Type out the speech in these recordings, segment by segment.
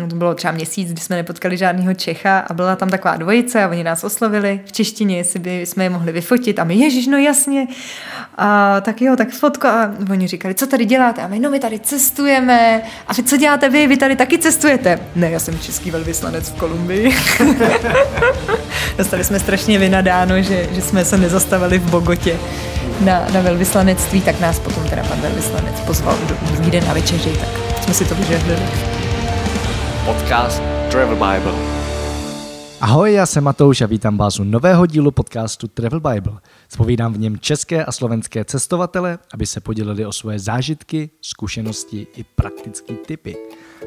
no, to bylo třeba měsíc, kdy jsme nepotkali žádného Čecha a byla tam taková dvojice a oni nás oslovili v češtině, jestli by jsme je mohli vyfotit a my, ježiš, no jasně. A tak jo, tak fotko a oni říkali, co tady děláte? A my, no my tady cestujeme. A vy co děláte vy? Vy tady taky cestujete? Ne, já jsem český velvyslanec v Kolumbii. Dostali jsme strašně vynadáno, že, že jsme se nezastavili v Bogotě na, na velvyslanectví, tak nás potom teda pan velvyslanec pozval do, druhý den na večeři, tak jsme si to vyžehlili. Podcast Travel Bible. Ahoj, já jsem Matouš a vítám vás u nového dílu podcastu Travel Bible. Spovídám v něm české a slovenské cestovatele, aby se podělili o svoje zážitky, zkušenosti i praktické typy.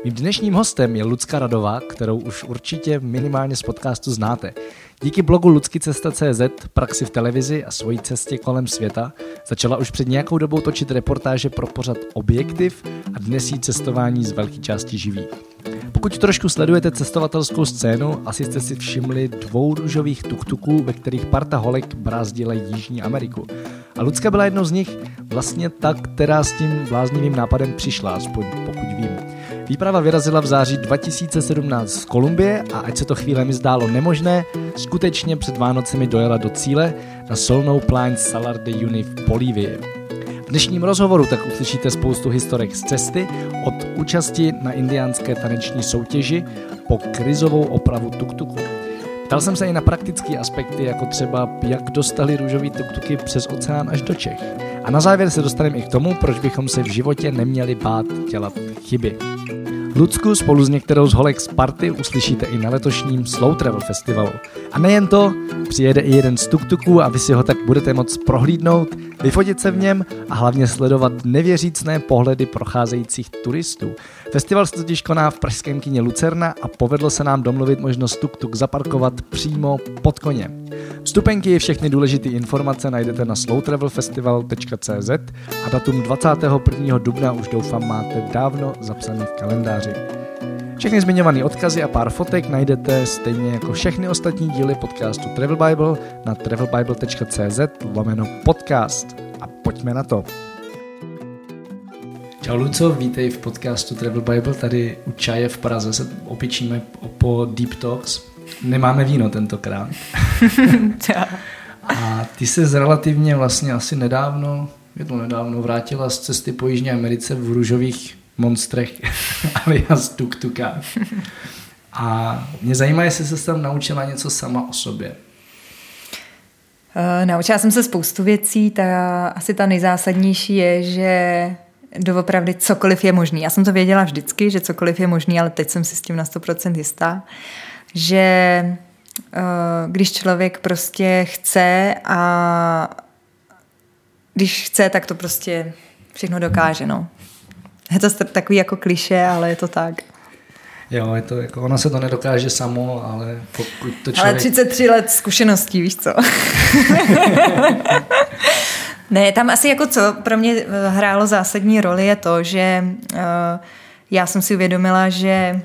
Mým dnešním hostem je Lucka Radová, kterou už určitě minimálně z podcastu znáte. Díky blogu ludskycesta.cz, praxi v televizi a svojí cestě kolem světa začala už před nějakou dobou točit reportáže pro pořad Objektiv a dnes jí cestování z velké části živí. Pokud trošku sledujete cestovatelskou scénu, asi jste si všimli dvou růžových tuktuků, ve kterých parta holek brázdila Jižní Ameriku. A Lucka byla jednou z nich, vlastně ta, která s tím bláznivým nápadem přišla, aspoň pokud vím. Výprava vyrazila v září 2017 z Kolumbie a ať se to chvíle mi zdálo nemožné, skutečně před Vánocemi dojela do cíle na solnou pláň Salar de Uyuni v Bolívii. V dnešním rozhovoru tak uslyšíte spoustu historek z cesty, od účasti na indiánské taneční soutěži po krizovou opravu tuktuku. Ptal jsem se i na praktické aspekty, jako třeba jak dostali růžový tuktuky přes oceán až do Čech. A na závěr se dostaneme i k tomu, proč bychom se v životě neměli bát dělat chyby. Lucku spolu s některou z holek z party uslyšíte i na letošním Slow Travel Festivalu. A nejen to, přijede i jeden z tuktuků a vy si ho tak budete moct prohlídnout, vyfotit se v něm a hlavně sledovat nevěřícné pohledy procházejících turistů. Festival se totiž koná v pražském kině Lucerna a povedlo se nám domluvit možnost tuk-tuk zaparkovat přímo pod koněm. Vstupenky i všechny důležité informace najdete na slowtravelfestival.cz a datum 21. dubna už doufám máte dávno zapsaný v kalendáři. Všechny zmiňované odkazy a pár fotek najdete stejně jako všechny ostatní díly podcastu Travel Bible na travelbible.cz lomeno podcast. A pojďme na to. Čau Luco, vítej v podcastu Travel Bible. Tady u Čaje v Praze se opičíme po Deep Talks. Nemáme víno tentokrát. A ty se relativně vlastně asi nedávno, je to nedávno, vrátila z cesty po Jižní Americe v růžových monstrech alias tuktukách. A mě zajímá, jestli se tam naučila něco sama o sobě. Uh, naučila jsem se spoustu věcí, ta, asi ta nejzásadnější je, že doopravdy cokoliv je možný. Já jsem to věděla vždycky, že cokoliv je možný, ale teď jsem si s tím na 100% jistá, že uh, když člověk prostě chce a když chce, tak to prostě všechno dokáže, no. Je to takový jako kliše, ale je to tak. Jo, je to jako, ono se to nedokáže samo, ale pokud to člověk... Ale 33 let zkušeností, víš co? ne, tam asi jako co pro mě eh, hrálo zásadní roli je to, že uh, já jsem si uvědomila, že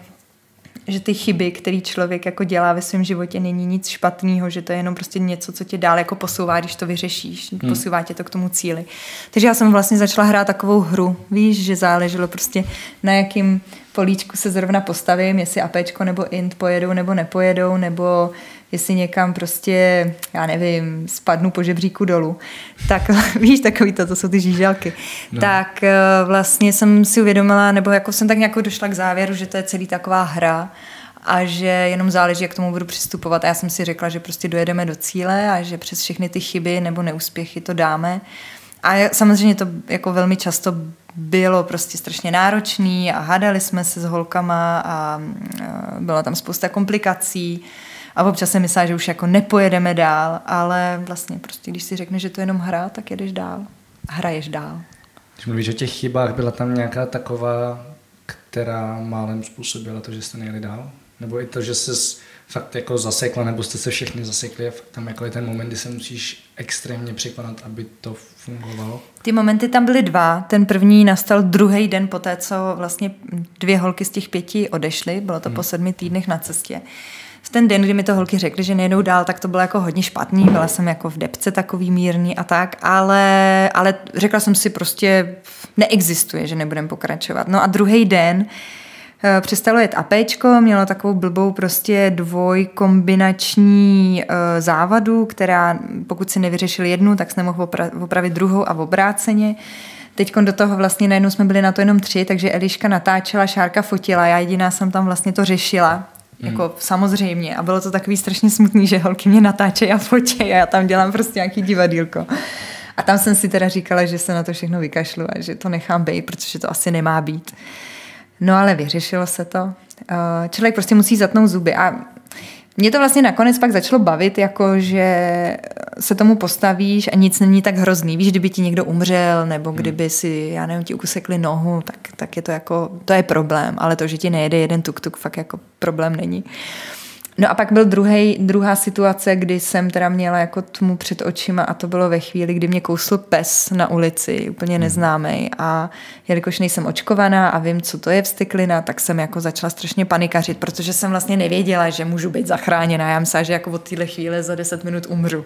že ty chyby, které člověk jako dělá ve svém životě, není nic špatného, že to je jenom prostě něco, co tě dál jako posouvá, když to vyřešíš, hmm. posouvá tě to k tomu cíli. Takže já jsem vlastně začala hrát takovou hru, víš, že záleželo prostě na jakým políčku se zrovna postavím, jestli APčko nebo INT pojedou nebo nepojedou, nebo jestli někam prostě, já nevím, spadnu po žebříku dolů, tak víš, takový to, to jsou ty žíželky. No. Tak eh, vlastně jsem si uvědomila, nebo jako jsem tak nějak došla k závěru, že to je celý taková hra a že jenom záleží, jak k tomu budu přistupovat. A já jsem si řekla, že prostě dojedeme do cíle a že přes všechny ty chyby nebo neúspěchy to dáme. A samozřejmě to jako velmi často bylo prostě strašně náročný a hádali jsme se s holkama a eh, byla tam spousta komplikací a občas se myslela, že už jako nepojedeme dál, ale vlastně prostě, když si řekne, že to je jenom hra, tak jedeš dál. Hraješ dál. Když mluvíš o těch chybách, byla tam nějaká taková, která málem způsobila to, že jste nejeli dál? Nebo i to, že se fakt jako zasekla, nebo jste se všechny zasekli a fakt tam jako je ten moment, kdy se musíš extrémně překonat, aby to fungovalo? Ty momenty tam byly dva. Ten první nastal druhý den po té, co vlastně dvě holky z těch pěti odešly. Bylo to hmm. po sedmi týdnech na cestě v ten den, kdy mi to holky řekly, že nejdou dál, tak to bylo jako hodně špatný, byla jsem jako v depce takový mírný a tak, ale, ale řekla jsem si prostě, neexistuje, že nebudem pokračovat. No a druhý den Eh, přestalo jet APčko, mělo takovou blbou prostě dvojkombinační uh, závadu, která pokud si nevyřešil jednu, tak se nemohl opravit druhou a v obráceně. Teď do toho vlastně najednou jsme byli na to jenom tři, takže Eliška natáčela, Šárka fotila, já jediná jsem tam vlastně to řešila. Mm. Jako samozřejmě. A bylo to takový strašně smutný, že holky mě natáčejí a fotí a já tam dělám prostě nějaký divadílko. A tam jsem si teda říkala, že se na to všechno vykašlu a že to nechám být, protože to asi nemá být. No ale vyřešilo se to. Eh, člověk prostě musí zatnout zuby a mě to vlastně nakonec pak začalo bavit, jako že se tomu postavíš a nic není tak hrozný. Víš, kdyby ti někdo umřel, nebo hmm. kdyby si, já nevím, ti ukusekli nohu, tak, tak je to jako, to je problém, ale to, že ti nejede jeden tuk-tuk, fakt jako problém není. Uh, No a pak byl druhý, druhá situace, kdy jsem teda měla jako tmu před očima a to bylo ve chvíli, kdy mě kousl pes na ulici, úplně hmm. neznámý a jelikož nejsem očkovaná a vím, co to je vstyklina, tak jsem jako začala strašně panikařit, protože jsem vlastně nevěděla, že můžu být zachráněna. Já myslela, že jako od téhle chvíle za 10 minut umřu.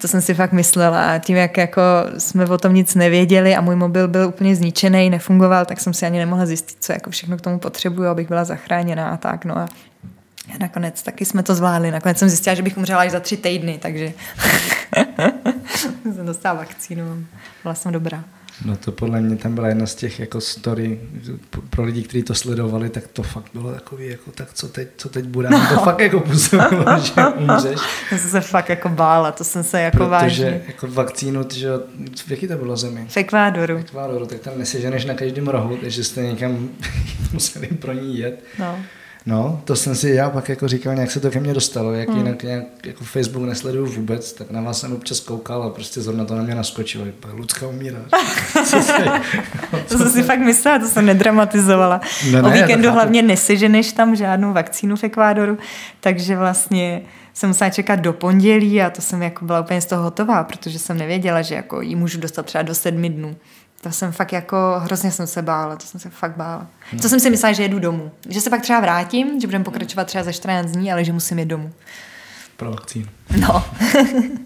To jsem si fakt myslela a tím, jak jako jsme o tom nic nevěděli a můj mobil byl úplně zničený, nefungoval, tak jsem si ani nemohla zjistit, co jako všechno k tomu potřebuju, abych byla zachráněna a tak. No a a nakonec taky jsme to zvládli. Nakonec jsem zjistila, že bych umřela až za tři týdny, takže jsem dostala vakcínu. Byla jsem dobrá. No to podle mě tam byla jedna z těch jako story pro lidi, kteří to sledovali, tak to fakt bylo takový, jako tak co teď, co teď bude. No. To fakt jako působilo, že umřeš. Já jsem se fakt jako bála, to jsem se jako Protože vážně. jako vakcínu, že v jaký to bylo zemi? V Ekvádoru. V Ekvádoru, tak tam neseženeš na každém rohu, takže jste někam museli pro ní jet. No. No, to jsem si já pak jako říkal, jak se to ke mně dostalo, jak hmm. jinak nějak jako Facebook nesleduju vůbec, tak na vás jsem občas koukal a prostě zrovna to na mě naskočilo. Lucka umírá. co se, to jsem si fakt myslela, to jsem nedramatizovala. Ne, ne, o víkendu hlavně neseženeš tam žádnou vakcínu v Ekvádoru, takže vlastně jsem musela čekat do pondělí a to jsem jako byla úplně z toho hotová, protože jsem nevěděla, že jako ji můžu dostat třeba do sedmi dnů. To jsem fakt jako, hrozně jsem se bála, to jsem se fakt bála. Hmm. To jsem si myslela, že jedu domů. Že se pak třeba vrátím, že budeme pokračovat třeba za 14 dní, ale že musím jít domů. Pro vakcínu. No.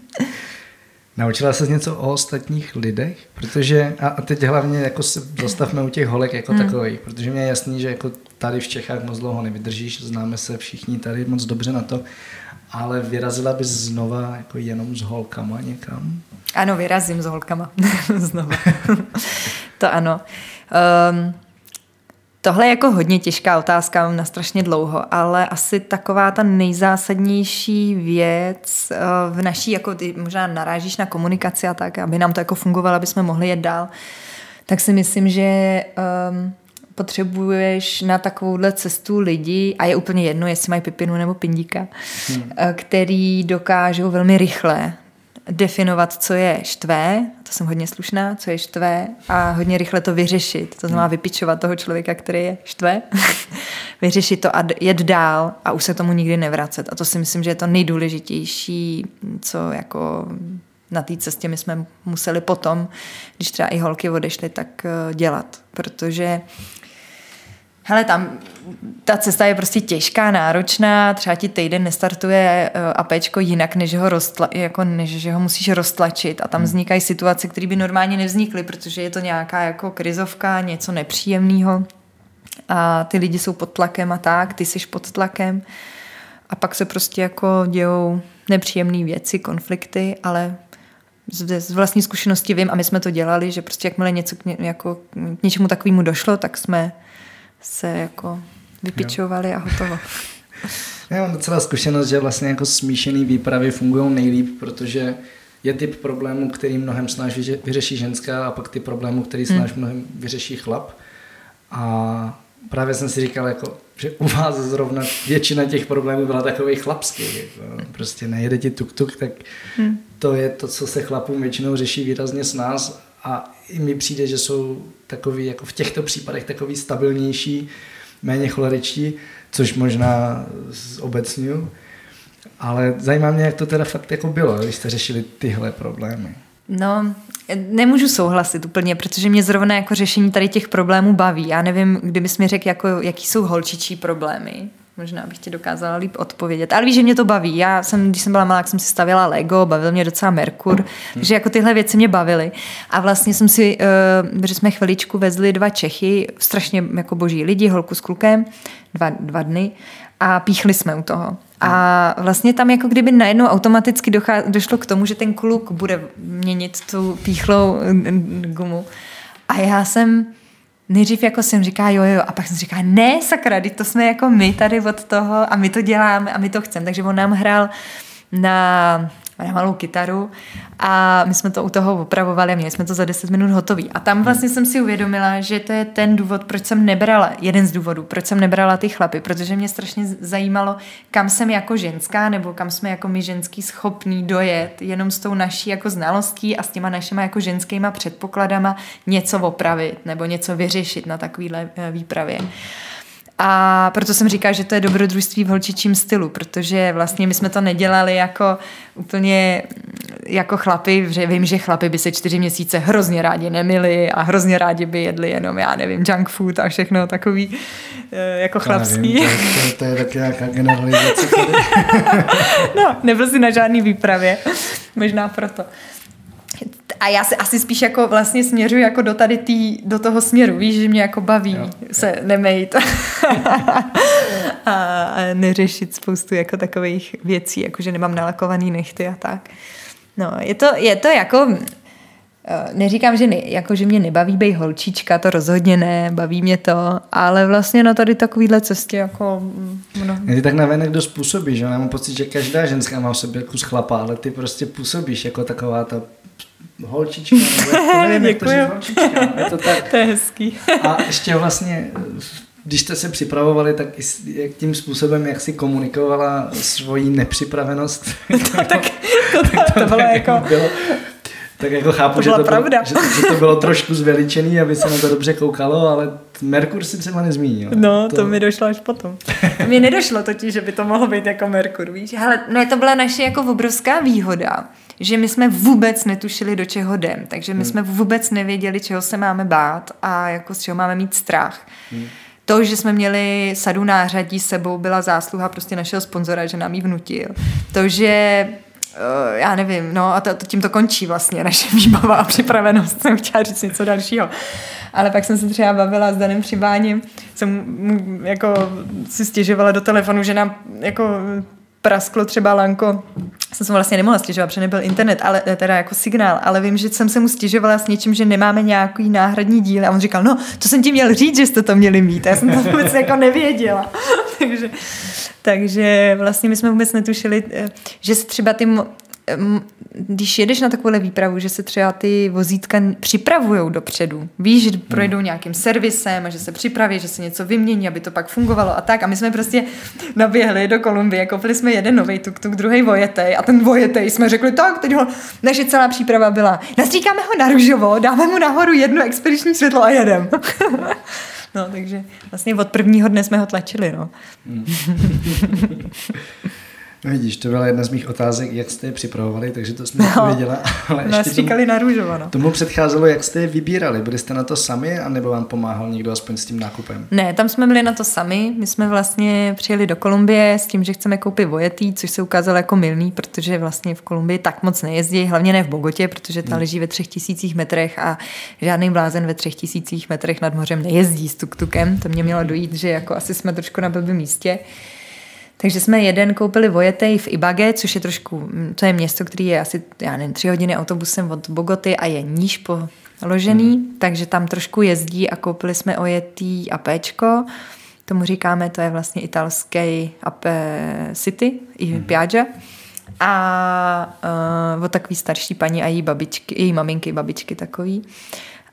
Naučila se něco o ostatních lidech? Protože, a teď hlavně jako se zastavme u těch holek jako hmm. takových, protože mě je jasný, že jako tady v Čechách moc dlouho nevydržíš, známe se všichni tady moc dobře na to, ale vyrazila bys znova jako jenom s holkama někam? Ano, vyrazím s holkama znova. to ano. Um, Tohle je jako hodně těžká otázka, mám na strašně dlouho, ale asi taková ta nejzásadnější věc eh, v naší, jako ty možná narážíš na komunikaci a tak, aby nám to jako fungovalo, aby jsme mohli jet dál, tak si myslím, že um, potřebuješ na takovouhle cestu lidi, a je úplně jedno, jestli mají pipinu nebo pindíka, hmm. Eh, který dokážou velmi rychle definovat, co je štvé, to jsem hodně slušná, co je štvé a hodně rychle to vyřešit. To znamená hmm. vypičovat toho člověka, který je štvé, vyřešit to a jet dál a už se tomu nikdy nevracet. A to si myslím, že je to nejdůležitější, co jako na té cestě my jsme museli potom, když třeba i holky odešly, tak eh, dělat. Protože Hele, tam ta cesta je prostě těžká, náročná, třeba ti týden nestartuje eh, APčko jinak, než ho, roztla, jako, než že ho musíš roztlačit. A tam hmm. vznikají situace, které by normálně nevznikly, protože je to nějaká jako krizovka, něco nepříjemného. A ty lidi jsou pod tlakem a tak, ty jsi pod tlakem. A pak se prostě jako dějou nepříjemné věci, konflikty, ale z, z vlastní zkušenosti vím, a my jsme to dělali, že prostě jakmile něco k, ně, jako, k něčemu takovému došlo, tak jsme se jako vypičovali a hotovo. Já mám docela zkušenost, že vlastně jako smíšený výpravy fungují nejlíp, protože je typ problémů, který mnohem snáš vyřeší ženská a pak ty problémů, který hmm. snáš mnohem vyřeší chlap. A právě jsem si říkal, jako, že u vás zrovna většina těch problémů byla takový chlapský. Jako, prostě nejede ti tuk-tuk, tak hmm. to je to, co se chlapům většinou řeší výrazně s nás a i mi přijde, že jsou takový, jako v těchto případech takový stabilnější, méně choleričtí, což možná obecňuju. Ale zajímá mě, jak to teda fakt jako bylo, když jste řešili tyhle problémy. No, nemůžu souhlasit úplně, protože mě zrovna jako řešení tady těch problémů baví. Já nevím, kdybys mi řekl, jako, jaký jsou holčičí problémy, Možná bych ti dokázala líp odpovědět. Ale víš, že mě to baví. Já jsem, když jsem byla malá, jsem si stavěla Lego, bavil mě docela Merkur, takže jako tyhle věci mě bavily. A vlastně jsem si, uh, že jsme chviličku vezli dva Čechy, strašně jako boží lidi, holku s klukem, dva, dva dny a píchli jsme u toho. A vlastně tam jako kdyby najednou automaticky dochá, došlo k tomu, že ten kluk bude měnit tu píchlou gumu. A já jsem nejdřív jako jsem říká jo, jo, a pak jsem říká, ne, sakra, to jsme jako my tady od toho a my to děláme a my to chceme. Takže on nám hrál na na malou kytaru a my jsme to u toho opravovali a měli jsme to za 10 minut hotový. A tam vlastně jsem si uvědomila, že to je ten důvod, proč jsem nebrala, jeden z důvodů, proč jsem nebrala ty chlapy, protože mě strašně zajímalo, kam jsem jako ženská nebo kam jsme jako my ženský schopní dojet jenom s tou naší jako znalostí a s těma našima jako ženskýma předpokladama něco opravit nebo něco vyřešit na takovýhle eh, výpravě. A proto jsem říkala, že to je dobrodružství v holčičím stylu, protože vlastně my jsme to nedělali jako úplně jako chlapy, že vím, že chlapy by se čtyři měsíce hrozně rádi nemili a hrozně rádi by jedli jenom, já nevím, junk food a všechno takový eh, jako chlapský. Nevím, to, to, to je taky nějaká generalizace. no, nebyl jsi na žádný výpravě, možná proto a já se asi spíš jako vlastně směřuji jako do tady tý, do toho směru, víš, že mě jako baví jo, se nemejt a, a neřešit spoustu jako takových věcí, jako že nemám nalakovaný nechty a tak. No, je to, je to jako, eh, neříkám, že, ne, jako, že mě nebaví být holčička, to rozhodně ne, baví mě to, ale vlastně na tady takovýhle cestě jako... No. Ty tak navenek dost působíš, že? Já mám pocit, že každá ženská má v sobě kus chlapa, ale ty prostě působíš jako taková ta holčička, nebo nevím, jak to říct, holčička. Je to, tak. to je hezký. A ještě vlastně, když jste se připravovali, tak jak tím způsobem, jak si komunikovala svoji nepřipravenost. to, tak, to, to, to, to bylo jako... Bylo, tak jako chápu, to že, to pravda. Bylo, že, že to bylo trošku zveličený, aby se na to dobře koukalo, ale Merkur si třeba nezmínil. No, to, to mi došlo až potom. To mi nedošlo totiž, že by to mohlo být jako Merkur, víš? Hele, no to byla naše jako obrovská výhoda, že my jsme vůbec netušili, do čeho jdem, takže my hmm. jsme vůbec nevěděli, čeho se máme bát a jako z čeho máme mít strach. Hmm. To, že jsme měli sadu nářadí sebou, byla zásluha prostě našeho sponzora, že nám ji vnutil. To, že uh, já nevím, no a to, to, tím to končí vlastně naše výbava a připravenost, jsem chtěla říct něco dalšího. Ale pak jsem se třeba bavila s Danem Přibáním, jsem mu jako si stěžovala do telefonu, že nám jako prasklo třeba lanko, jsem se vlastně nemohla stěžovat, protože nebyl internet, ale eh, teda jako signál, ale vím, že jsem se mu stěžovala s něčím, že nemáme nějaký náhradní díl a on říkal, no, to jsem ti měl říct, že jste to měli mít. Já jsem to vůbec jako nevěděla. takže, takže vlastně my jsme vůbec netušili, eh, že se třeba ty když jedeš na takovou výpravu, že se třeba ty vozítka připravují dopředu. Víš, že projdou nějakým servisem a že se připraví, že se něco vymění, aby to pak fungovalo a tak. A my jsme prostě naběhli do Kolumbie, koupili jsme jeden nový tuk-tuk, druhý vojetej a ten vojetej jsme řekli, tak, teď ho, naše celá příprava byla, nastříkáme ho na růžovo, dáme mu nahoru jedno expediční světlo a jedem. no, takže vlastně od prvního dne jsme ho tlačili, no. No vidíš, to byla jedna z mých otázek, jak jste je připravovali, takže to jsme no, věděla. Ale ještě tomu, na růžovo, no. Tomu předcházelo, jak jste je vybírali. Byli jste na to sami, anebo vám pomáhal někdo aspoň s tím nákupem? Ne, tam jsme byli na to sami. My jsme vlastně přijeli do Kolumbie s tím, že chceme koupit vojetý, což se ukázalo jako milný, protože vlastně v Kolumbii tak moc nejezdí, hlavně ne v Bogotě, protože ta hmm. leží ve třech tisících metrech a žádný blázen ve třech tisících metrech nad mořem nejezdí s tuktukem. To mě mělo dojít, že jako asi jsme trošku na blbém místě. Takže jsme jeden koupili vojetej v Ibage, což je trošku, to je město, který je asi, já nevím, tři hodiny autobusem od Bogoty a je níž položený, hmm. takže tam trošku jezdí a koupili jsme ojetý apečko. Tomu říkáme, to je vlastně italský Ape City, i hmm. Piaggia. A uh, o takový starší paní a její babičky, její maminky, babičky takový.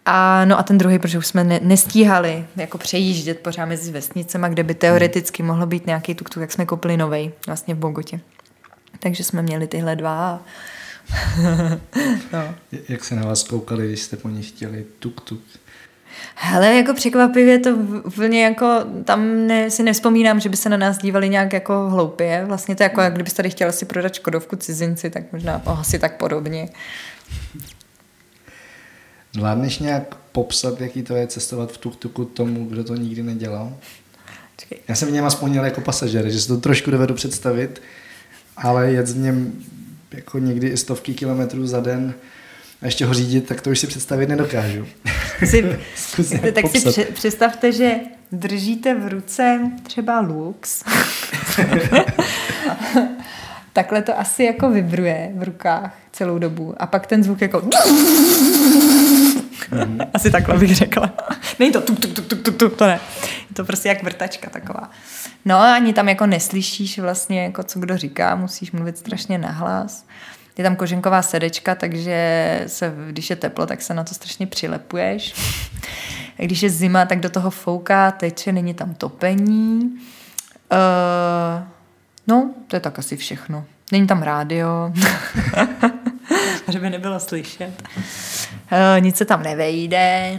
A, no a ten druhý, protože už jsme ne, nestíhali jako přejíždět pořád mezi vesnicemi, kde by teoreticky mohlo být nějaký tuk-tuk, jak jsme koupili novej vlastně v Bogotě. Takže jsme měli tyhle dva. no. Jak se na vás koukali, když jste po nich chtěli tuk-tuk? Hele, jako překvapivě to úplně jako, tam ne, si nevzpomínám, že by se na nás dívali nějak jako hloupě. Vlastně to jako, jak kdybyste tady chtěla si prodat Škodovku cizinci, tak možná oh, asi tak podobně. Zvládneš nějak popsat, jaký to je cestovat v tuktuku tomu, kdo to nikdy nedělal? Já jsem v něm aspoň měl jako pasažer, že si to trošku dovedu představit, ale jet v něm jako někdy i stovky kilometrů za den a ještě ho řídit, tak to už si představit nedokážu. Si, tak si popsat. pře- představte, že držíte v ruce třeba lux. Takhle to asi jako vibruje v rukách celou dobu. A pak ten zvuk jako... Asi takhle bych řekla. Není to tuk, tuk, tuk, tuk, tuk, tuk, to ne. Je to prostě jak vrtačka taková. No a ani tam jako neslyšíš vlastně, jako co kdo říká, musíš mluvit strašně nahlas. Je tam koženková sedečka, takže se, když je teplo, tak se na to strašně přilepuješ. Když je zima, tak do toho fouká, teče, není tam topení. Uh, no, to je tak asi všechno. Není tam rádio, že by nebylo slyšet. Uh, nic se tam nevejde.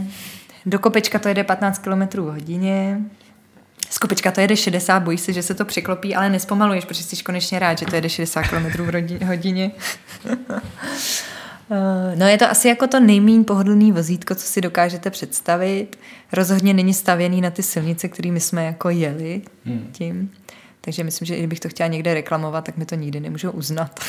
Do kopečka to jede 15 km v hodině. Z kopečka to jede 60, bojíš se, že se to překlopí, ale nespomaluješ, protože jsi konečně rád, že to jede 60 km v rodi- hodině. Eh, No je to asi jako to nejméně pohodlný vozítko, co si dokážete představit. Rozhodně není stavěný na ty silnice, kterými jsme jako jeli tím. Takže myslím, že kdybych to chtěla někde reklamovat, tak mi to nikdy nemůžou uznat.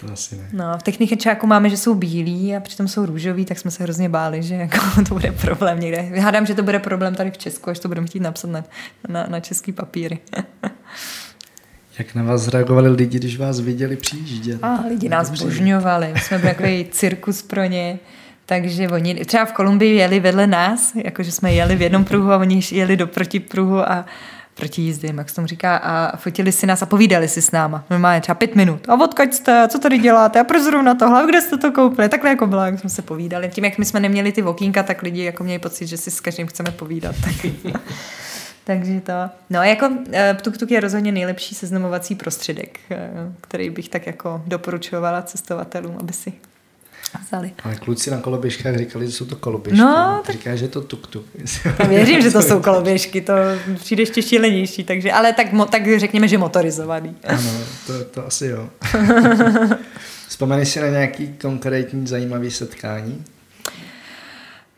To asi ne. No, v techničáku máme, že jsou bílí a přitom jsou růžoví, tak jsme se hrozně báli, že jako to bude problém někde. Hádám, že to bude problém tady v Česku, až to budeme chtít napsat na, na, na český papíry. Jak na vás reagovali lidi, když vás viděli přijíždět? A lidi nás božňovali, my jsme byli takový cirkus pro ně. Takže oni třeba v Kolumbii jeli vedle nás, jakože jsme jeli v jednom pruhu a oni jeli do protipruhu a proti jízdy, jak se tomu říká, a fotili si nás a povídali si s náma. Normálně třeba pět minut. A odkud jste? Co tady děláte? A proč zrovna tohle? Kde jste to koupili? Takhle jako bylo, jak jsme se povídali. Tím, jak my jsme neměli ty okýnka, tak lidi jako měli pocit, že si s každým chceme povídat. Tak. Takže to. No, jako eh, tuk-tuk je rozhodně nejlepší seznamovací prostředek, eh, který bych tak jako doporučovala cestovatelům, aby si vzali. Ale kluci na koloběžkách říkali, že jsou to koloběžky. No, Ty Říká, že je to tuk-tuk. Já věřím, že to jsou koloběžky, to přijde ještě šílenější, takže, ale tak, mo, tak řekněme, že motorizovaný. Ano, to, to asi jo. Vzpomeneš si na nějaký konkrétní zajímavý setkání?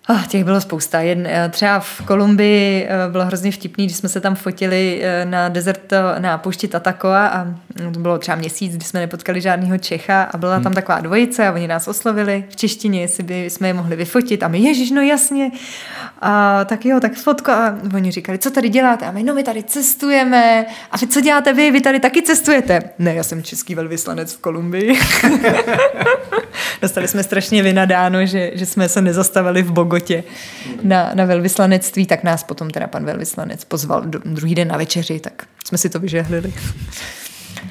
Oh, těch bylo spousta. Jen, eh, třeba v Kolumbii eh, bylo hrozně vtipný, když jsme se tam fotili eh, na deserto, na poušti Tatakoa a mm, to bylo třeba měsíc, kdy jsme nepotkali žádného Čecha a byla tam taková dvojice a oni nás oslovili v češtině, jestli by jsme je mohli vyfotit a my, ježiš, no jasně. A tak jo, tak fotko a oni říkali, co tady děláte? A my, no my tady cestujeme. A vy co děláte vy? Vy tady taky cestujete? Ne, já jsem český velvyslanec v Kolumbii. Dostali jsme strašně vynadáno, že, že jsme se nezastavili v Bogotě na, na velvyslanectví, tak nás potom teda pan velvyslanec pozval do, druhý den na večeři, tak jsme si to vyžehlili.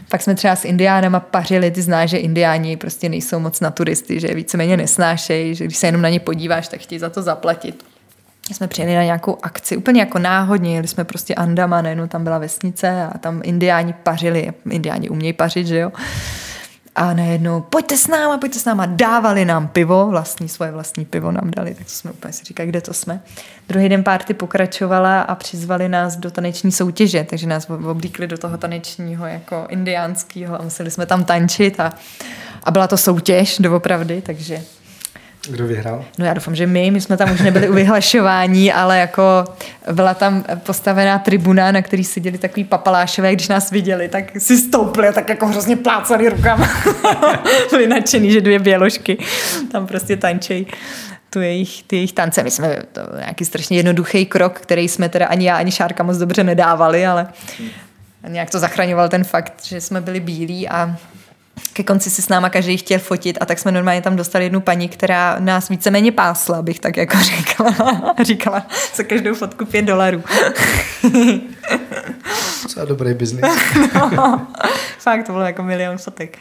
Pak jsme třeba s indiánama pařili, ty znáš, že indiáni prostě nejsou moc na turisty, že víceméně nesnášejí, že když se jenom na ně podíváš, tak chtějí za to zaplatit. Jsme přijeli na nějakou akci, úplně jako náhodně, jeli jsme prostě Andamanenu, tam byla vesnice a tam indiáni pařili, indiáni umějí pařit, že jo. A najednou, pojďte s náma, pojďte s náma, dávali nám pivo, vlastní, svoje vlastní pivo nám dali, tak jsme úplně si říkali, kde to jsme. Druhý den párty pokračovala a přizvali nás do taneční soutěže, takže nás oblíkli do toho tanečního jako indiánského a museli jsme tam tančit a, a byla to soutěž doopravdy, takže Kdo vyhrál? No já doufám, že my, my jsme tam už nebyli u vyhlašování, ale jako byla tam postavená tribuna, na který seděli takový papalášové, když nás viděli, tak si stoupli a tak jako hrozně plácali rukama. Byli nadšený, že dvě běložky tam prostě tančejí tu jejich, ty jejich tance. My jsme to nějaký strašně jednoduchý krok, který jsme teda ani já, ani Šárka moc dobře nedávali, ale nějak to zachraňoval ten fakt, že jsme byli bílí a ke konci si s náma každý chtěl fotit a tak jsme normálně tam dostali jednu paní, která nás víceméně pásla, bych tak jako řekla. Říkala za každou fotku pět dolarů. Docela dobrý biznis. no, fakt, to bylo jako milion fotek.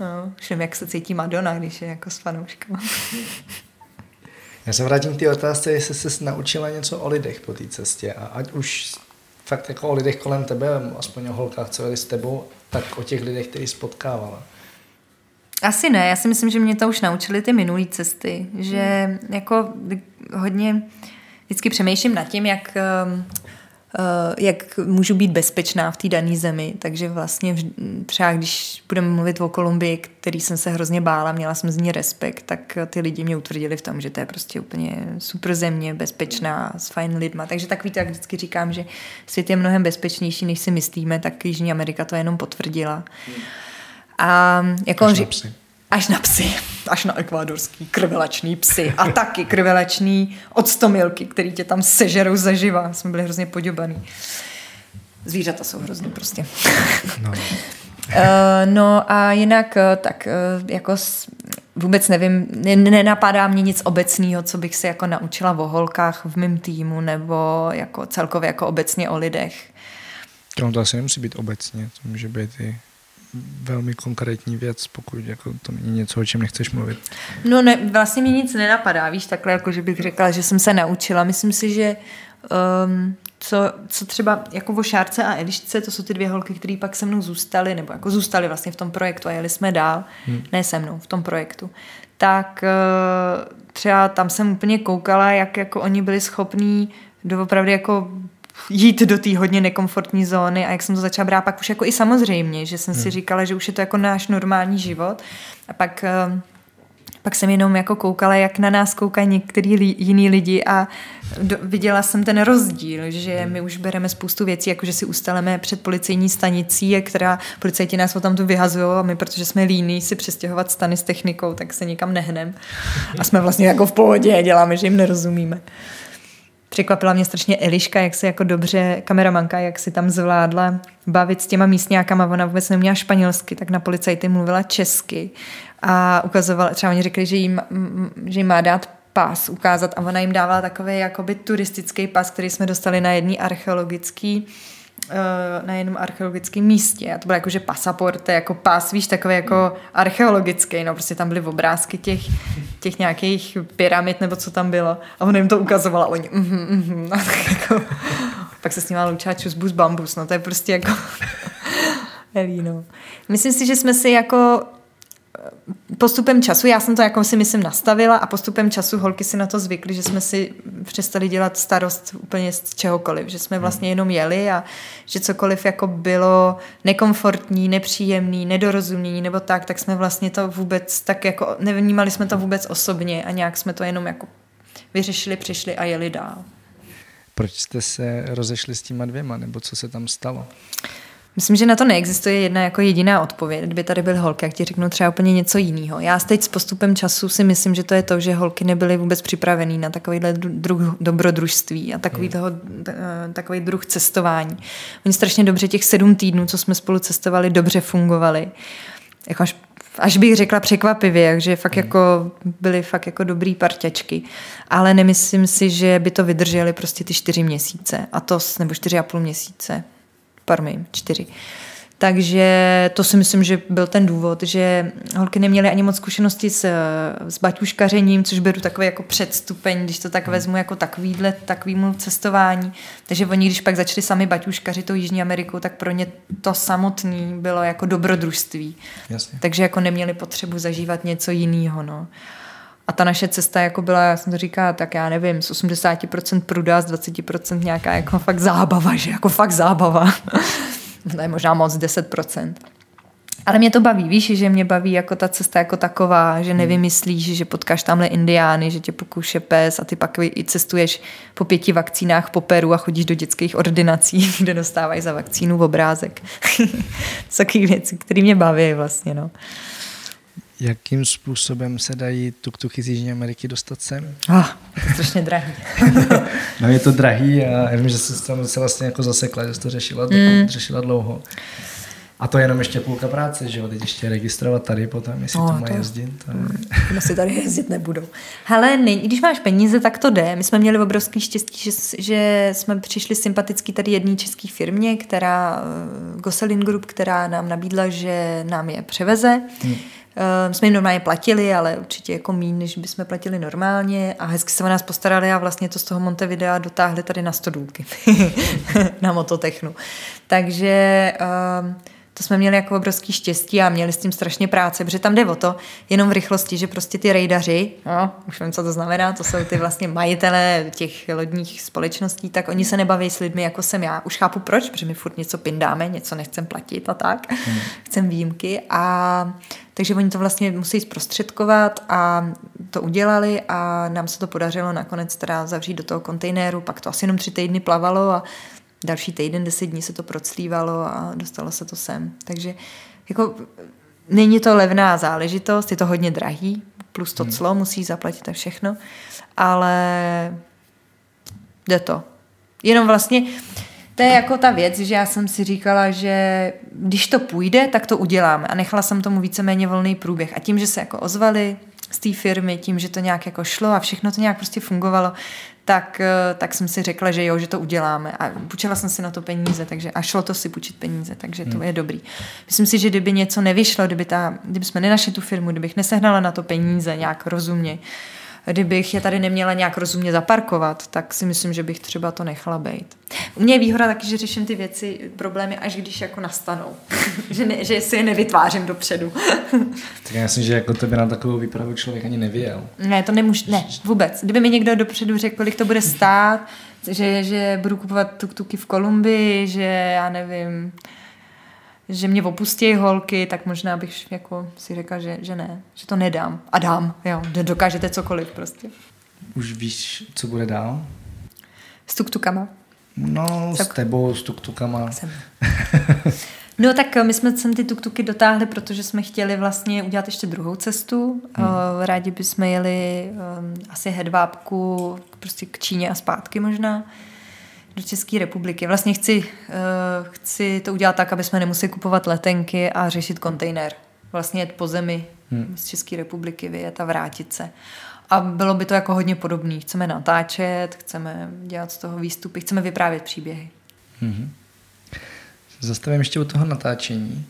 No, všem, jak se cítí Madonna, když je jako s fanouškama. Já se vrátím k té otázce, jestli jsi naučila něco o lidech po té cestě a ať už fakt jako o lidech kolem tebe, aspoň o holkách, co jeli s tebou, tak o těch lidech, který jsi potkávala. Asi ne, já si myslím, že mě to už naučily ty minulé cesty, že jako hodně vždycky přemýšlím nad tím, jak um, jak můžu být bezpečná v té dané zemi. Takže vlastně třeba když budeme mluvit o Kolumbii, který jsem se hrozně bála, měla jsem z ní respekt, tak ty lidi mě utvrdili v tom, že to je prostě úplně super země, bezpečná, s fajn lidma. Takže takový to, jak vždycky říkám, že svět je mnohem bezpečnější, než si myslíme, tak Jižní Amerika to jenom potvrdila. A jako on psy. Až na psy, až na ekvádorský krvelačný psy a taky krvelačný odstomilky, který tě tam sežerou zaživa. Jsme byli hrozně poděbaný. Zvířata jsou hrozný prostě. No. Eh, no a jinak eh, tak eh, jako s- vůbec nevím, ne- nenapadá mě nic obecného, co bych se jako naučila o holkách v mém týmu nebo jako celkově jako obecně o lidech. No, to asi nemusí být obecně, to může být i velmi konkrétní věc, pokud jako to není něco, o čem nechceš mluvit. No ne, vlastně mi nic nenapadá, víš, takhle jako, že bych řekla, že jsem se naučila. Myslím si, že um, co, co třeba jako o Šárce a Elišce, to jsou ty dvě holky, které pak se mnou zůstaly, nebo jako zůstaly vlastně v tom projektu a jeli jsme dál, hmm. ne se mnou, v tom projektu. Tak uh, třeba tam jsem úplně koukala, jak jako oni byli schopní doopravdy jako jít do té hodně nekomfortní zóny a jak jsem to začala brát pak už jako i samozřejmě, že jsem si říkala, že už je to jako náš normální život a pak uh, pak jsem jenom jako koukala, jak na nás koukají některý li, jiný lidi a do, viděla jsem ten rozdíl, že my už bereme spoustu věcí, jako že si ustaleme před policejní stanicí, která policajti nás o tam tu vyhazují a my, protože jsme líní si přestěhovat stany s technikou, tak se nikam nehnem. A jsme vlastně jako v pohodě, děláme, že jim nerozumíme. Překvapila mě strašně Eliška, jak se jako dobře, kameramanka, jak si tam zvládla bavit s těma místňákama, ona vůbec neměla španělsky, tak na policajty mluvila česky a ukazovala, třeba oni řekli, že jim, že jim má dát pás ukázat a ona jim dávala takový jakoby turistický pas, který jsme dostali na jedný archeologický na jednom archeologickém místě. A to bylo jako, že pasaport, jako pás, víš, takový jako archeologický, no prostě tam byly obrázky těch, těch nějakých pyramid, nebo co tam bylo. A ona jim to ukazovala, a oni, mhm, mhm, no, tak jako, pak se s nima loučila čusbus bambus, no to je prostě jako, neví, no. Myslím si, že jsme si jako postupem času, já jsem to jako si myslím nastavila a postupem času holky si na to zvykly, že jsme si přestali dělat starost úplně z čehokoliv, že jsme vlastně jenom jeli a že cokoliv jako bylo nekomfortní, nepříjemný, nedorozumění nebo tak, tak jsme vlastně to vůbec tak jako, nevnímali jsme to vůbec osobně a nějak jsme to jenom jako vyřešili, přišli a jeli dál. Proč jste se rozešli s těma dvěma, nebo co se tam stalo? Myslím, že na to neexistuje jedna jako jediná odpověď. Kdyby tady byly holky, jak ti řeknu třeba úplně něco jiného. Já teď s postupem času si myslím, že to je to, že holky nebyly vůbec připravený na takovýhle druh dobrodružství a takový, toho, t- eh, takový druh cestování. Oni strašně dobře těch sedm týdnů, co jsme spolu cestovali, dobře fungovali. Jako až, až bych řekla překvapivě, takže fakt jako byly fakt jako dobrý parťačky. Ale nemyslím si, že by to vydrželi prostě ty čtyři měsíce. A to, nebo čtyři a půl měsíce promiň, čtyři. Takže to si myslím, že byl ten důvod, že holky neměly ani moc zkušenosti s, s baťuškařením, což beru takový jako předstupeň, když to tak vezmu jako takovýhle, takovýmu cestování. Takže oni, když pak začali sami baťuškařit tou Jižní Amerikou, tak pro ně to samotný bylo jako dobrodružství. Jasně. Takže jako neměli potřebu zažívat něco jiného. No. A ta naše cesta jako byla, já jsem to říkala, tak já nevím, z 80% pruda, z 20% nějaká jako fakt zábava, že jako fakt zábava. to je možná moc 10%. Ale mě to baví, víš, že mě baví jako ta cesta jako taková, že nevymyslíš, že potkáš tamhle indiány, že tě pokouše pes a ty pak i cestuješ po pěti vakcínách po Peru a chodíš do dětských ordinací, kde dostávají za vakcínu obrázek. Takové věci, které mě baví vlastně, no. Jakým způsobem se dají tuk-tuky z Jižní Ameriky dostat sem? Ah, to je strašně drahý. No je to drahý a já vím, že jsi tam se vlastně jako zasekla, že jsi to řešila, mm. řešila dlouho. A to je jenom ještě půlka práce, že jo? Teď ještě registrovat tady potom, jestli No, no, to má to- jezdit. To je... Ono si tady jezdit nebudou. Hele, ne, když máš peníze, tak to jde. My jsme měli obrovský štěstí, že, že jsme přišli sympatický tady jedné české firmě, která, eh, Gosselin Group, která nám nabídla, že nám je převeze. Hmm. Uh, jsme jim normálně platili, ale určitě jako mín, než bychom platili normálně a hezky se o nás postarali a vlastně to z toho Montevidea dotáhli tady na stodůlky na mototechnu. Takže uh, to jsme měli jako obrovský štěstí a měli s tím strašně práce, protože tam jde o to, jenom v rychlosti, že prostě ty rejdaři, no, už vím, co to znamená, to jsou ty vlastně majitelé těch lodních společností, tak oni se nebaví s lidmi, jako jsem já. Už chápu proč, protože my furt něco pindáme, něco nechcem platit a tak, hmm. chcem výjimky a takže oni to vlastně musí zprostředkovat a to udělali a nám se to podařilo nakonec teda zavřít do toho kontejneru, pak to asi jenom tři týdny plavalo a další týden, deset dní se to proclívalo a dostalo se to sem. Takže jako není to levná záležitost, je to hodně drahý, plus to hmm. clo musí zaplatit a všechno, ale jde to. Jenom vlastně to je jako ta věc, že já jsem si říkala, že když to půjde, tak to uděláme. A nechala jsem tomu víceméně volný průběh. A tím, že se jako ozvali z té firmy, tím, že to nějak jako šlo a všechno to nějak prostě fungovalo, tak, eh, tak jsem si řekla, že jo, že to uděláme. A půjčila jsem si na to peníze, takže a šlo to si půjčit peníze, takže to hmm. je dobrý. Myslím si, že kdyby něco nevyšlo, kdyby, ta, kdyby jsme nenašli tu firmu, kdybych nesehnala na to peníze nějak rozumně, kdybych je tady neměla nějak rozumně zaparkovat, tak si myslím, že bych třeba to nechala být. U mě je výhoda taky, že řeším ty věci, problémy, až když jako nastanou. že, ne, že si je nevytvářím dopředu. tak já myslím, že jako tebe na takovou výpravu člověk ani nevěděl. Ne, to nemůžu, ne, vůbec. Kdyby mi někdo dopředu řekl, kolik to bude stát, že, že budu kupovat tuk-tuky v Kolumbii, že já nevím, že mě opustí holky, tak možná bych jako si řekla, že, že ne, že to nedám. A dám, jo, dokážete cokoliv prostě. Už víš, co bude dál? S tuktukama. No, tak. s tebou, s tuktukama. Jsem. No tak my jsme sem ty tuktuky dotáhli, protože jsme chtěli vlastně udělat ještě druhou cestu. Hmm. Rádi bychom jeli um, asi hedvábku prostě k Číně a zpátky možná do České republiky. Vlastně chci, uh, chci to udělat tak, aby jsme nemuseli kupovat letenky a řešit kontejner. Vlastně jet po zemi hmm. z České republiky, vyjet a vrátit se. A bylo by to jako hodně podobné. Chceme natáčet, chceme dělat z toho výstupy, chceme vyprávět příběhy. Hmm. Zastavím ještě u toho natáčení.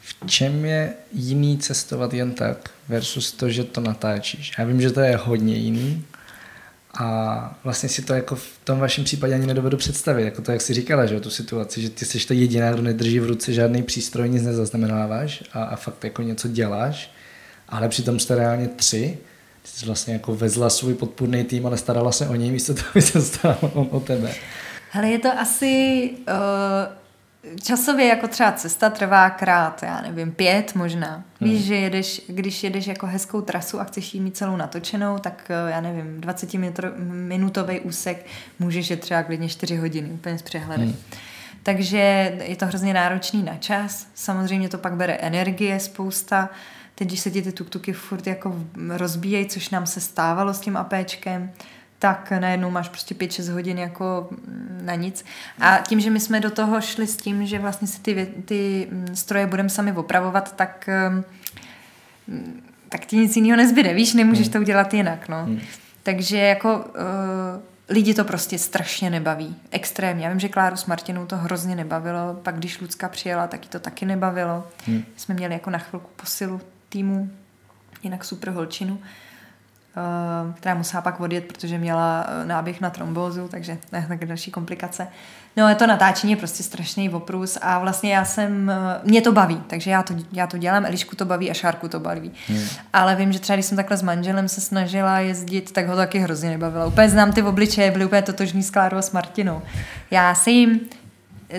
V čem je jiný cestovat jen tak versus to, že to natáčíš? Já vím, že to je hodně jiný, a vlastně si to jako v tom vašem případě ani nedovedu představit, jako to, jak jsi říkala, že tu situaci, že ty jsi ta jediná, kdo nedrží v ruce žádný přístroj, nic nezaznamenáváš a, a fakt jako něco děláš, ale přitom jste reálně tři, ty jsi vlastně jako vezla svůj podpůrný tým, ale starala se o něj, místo toho, aby se starala o, o tebe. Hele, je to asi uh, časově jako třeba cesta trvá krát, já nevím, pět možná. Hmm. Víš, že jedeš, když jedeš jako hezkou trasu a chceš jí mít celou natočenou, tak eh, já nevím, 20-minutový úsek můžeš je třeba klidně 4 hodiny, úplně s přehledem. Hmm. Takže je to hrozně náročný na čas. Samozřejmě to pak bere energie spousta. Teď, když se ti ty tuktuky furt jako rozbíjejí, což nám se stávalo s tím APčkem, tak najednou máš prostě 5-6 hodin jako na nic. A tím, že my jsme do toho šli s tím, že vlastně si ty, ty mm, stroje budeme sami opravovat, tak mm, tak ti nic jiného nezbyde, víš, nemůžeš hmm. to udělat jinak, no. Hmm. Takže jako uh, lidi to prostě strašně nebaví, extrémně. Já vím, že Kláru s Martinou to hrozně nebavilo, pak když Lucka přijela, tak to taky nebavilo. Hmm. Jsme měli jako na chvilku posilu týmu, jinak super holčinu. Eh, která musela pak odjet, protože měla eh, náběh na trombózu, takže ne, tak další komplikace. No je to natáčení je prostě strašný oprus a vlastně já jsem, eh, mě to baví, takže já to, já to dělám, Elišku to baví a Šárku to baví. Hmm. Ale vím, že třeba když jsem takhle s manželem se snažila jezdit, tak ho to taky hrozně nebavilo. Úplně znám ty obličeje, byly úplně totožní s Klárou a s Martinou. Já se jim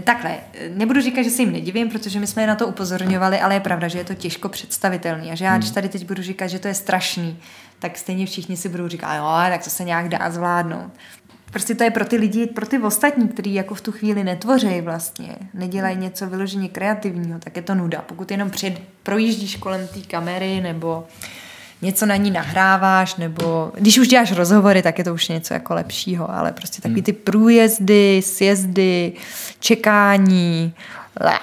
Takhle, nebudu říkat, že se jim nedivím, protože my jsme je na to upozorňovali, ale je pravda, že je to těžko představitelný a že já, hmm. když tady teď budu říkat, že to je strašný, tak stejně všichni si budou říkat, jo, tak to se nějak dá zvládnout. Prostě to je pro ty lidi, pro ty ostatní, kteří jako v tu chvíli netvoří vlastně, nedělají něco vyloženě kreativního, tak je to nuda. Pokud jenom před, projíždíš kolem té kamery nebo něco na ní nahráváš, nebo když už děláš rozhovory, tak je to už něco jako lepšího, ale prostě takový hmm. ty průjezdy, sjezdy, čekání, le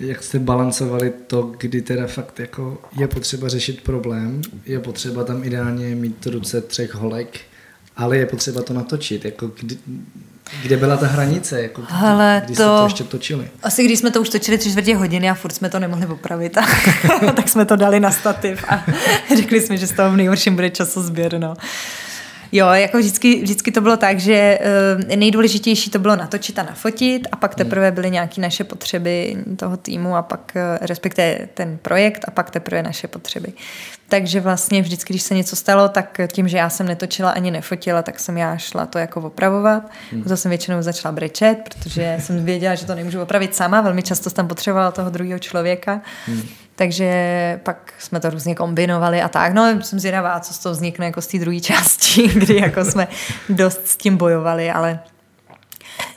jak jste balancovali to, kdy teda fakt jako je potřeba řešit problém, je potřeba tam ideálně mít ruce třech holek, ale je potřeba to natočit, jako kdy, kde byla ta hranice, jako kdy, Hele, kdy to, jste to ještě točili? Asi když jsme to už točili tři čtvrtě hodiny a furt jsme to nemohli opravit, a, tak jsme to dali na stativ a řekli jsme, že z toho v nejhorším bude časozběr, no. Jo, jako vždycky, vždycky to bylo tak, že uh, nejdůležitější to bylo natočit a nafotit a pak teprve byly nějaké naše potřeby toho týmu a pak, uh, respektive ten projekt a pak teprve naše potřeby. Takže vlastně vždycky, když se něco stalo, tak tím, že já jsem netočila ani nefotila, tak jsem já šla to jako opravovat. Hmm. To jsem většinou začala brečet, protože jsem věděla, že to nemůžu opravit sama. Velmi často jsem potřebovala toho druhého člověka. Hmm. Takže pak jsme to různě kombinovali a tak. No, jsem zvědavá, co z toho vznikne jako z té druhé části, kdy jako jsme dost s tím bojovali, ale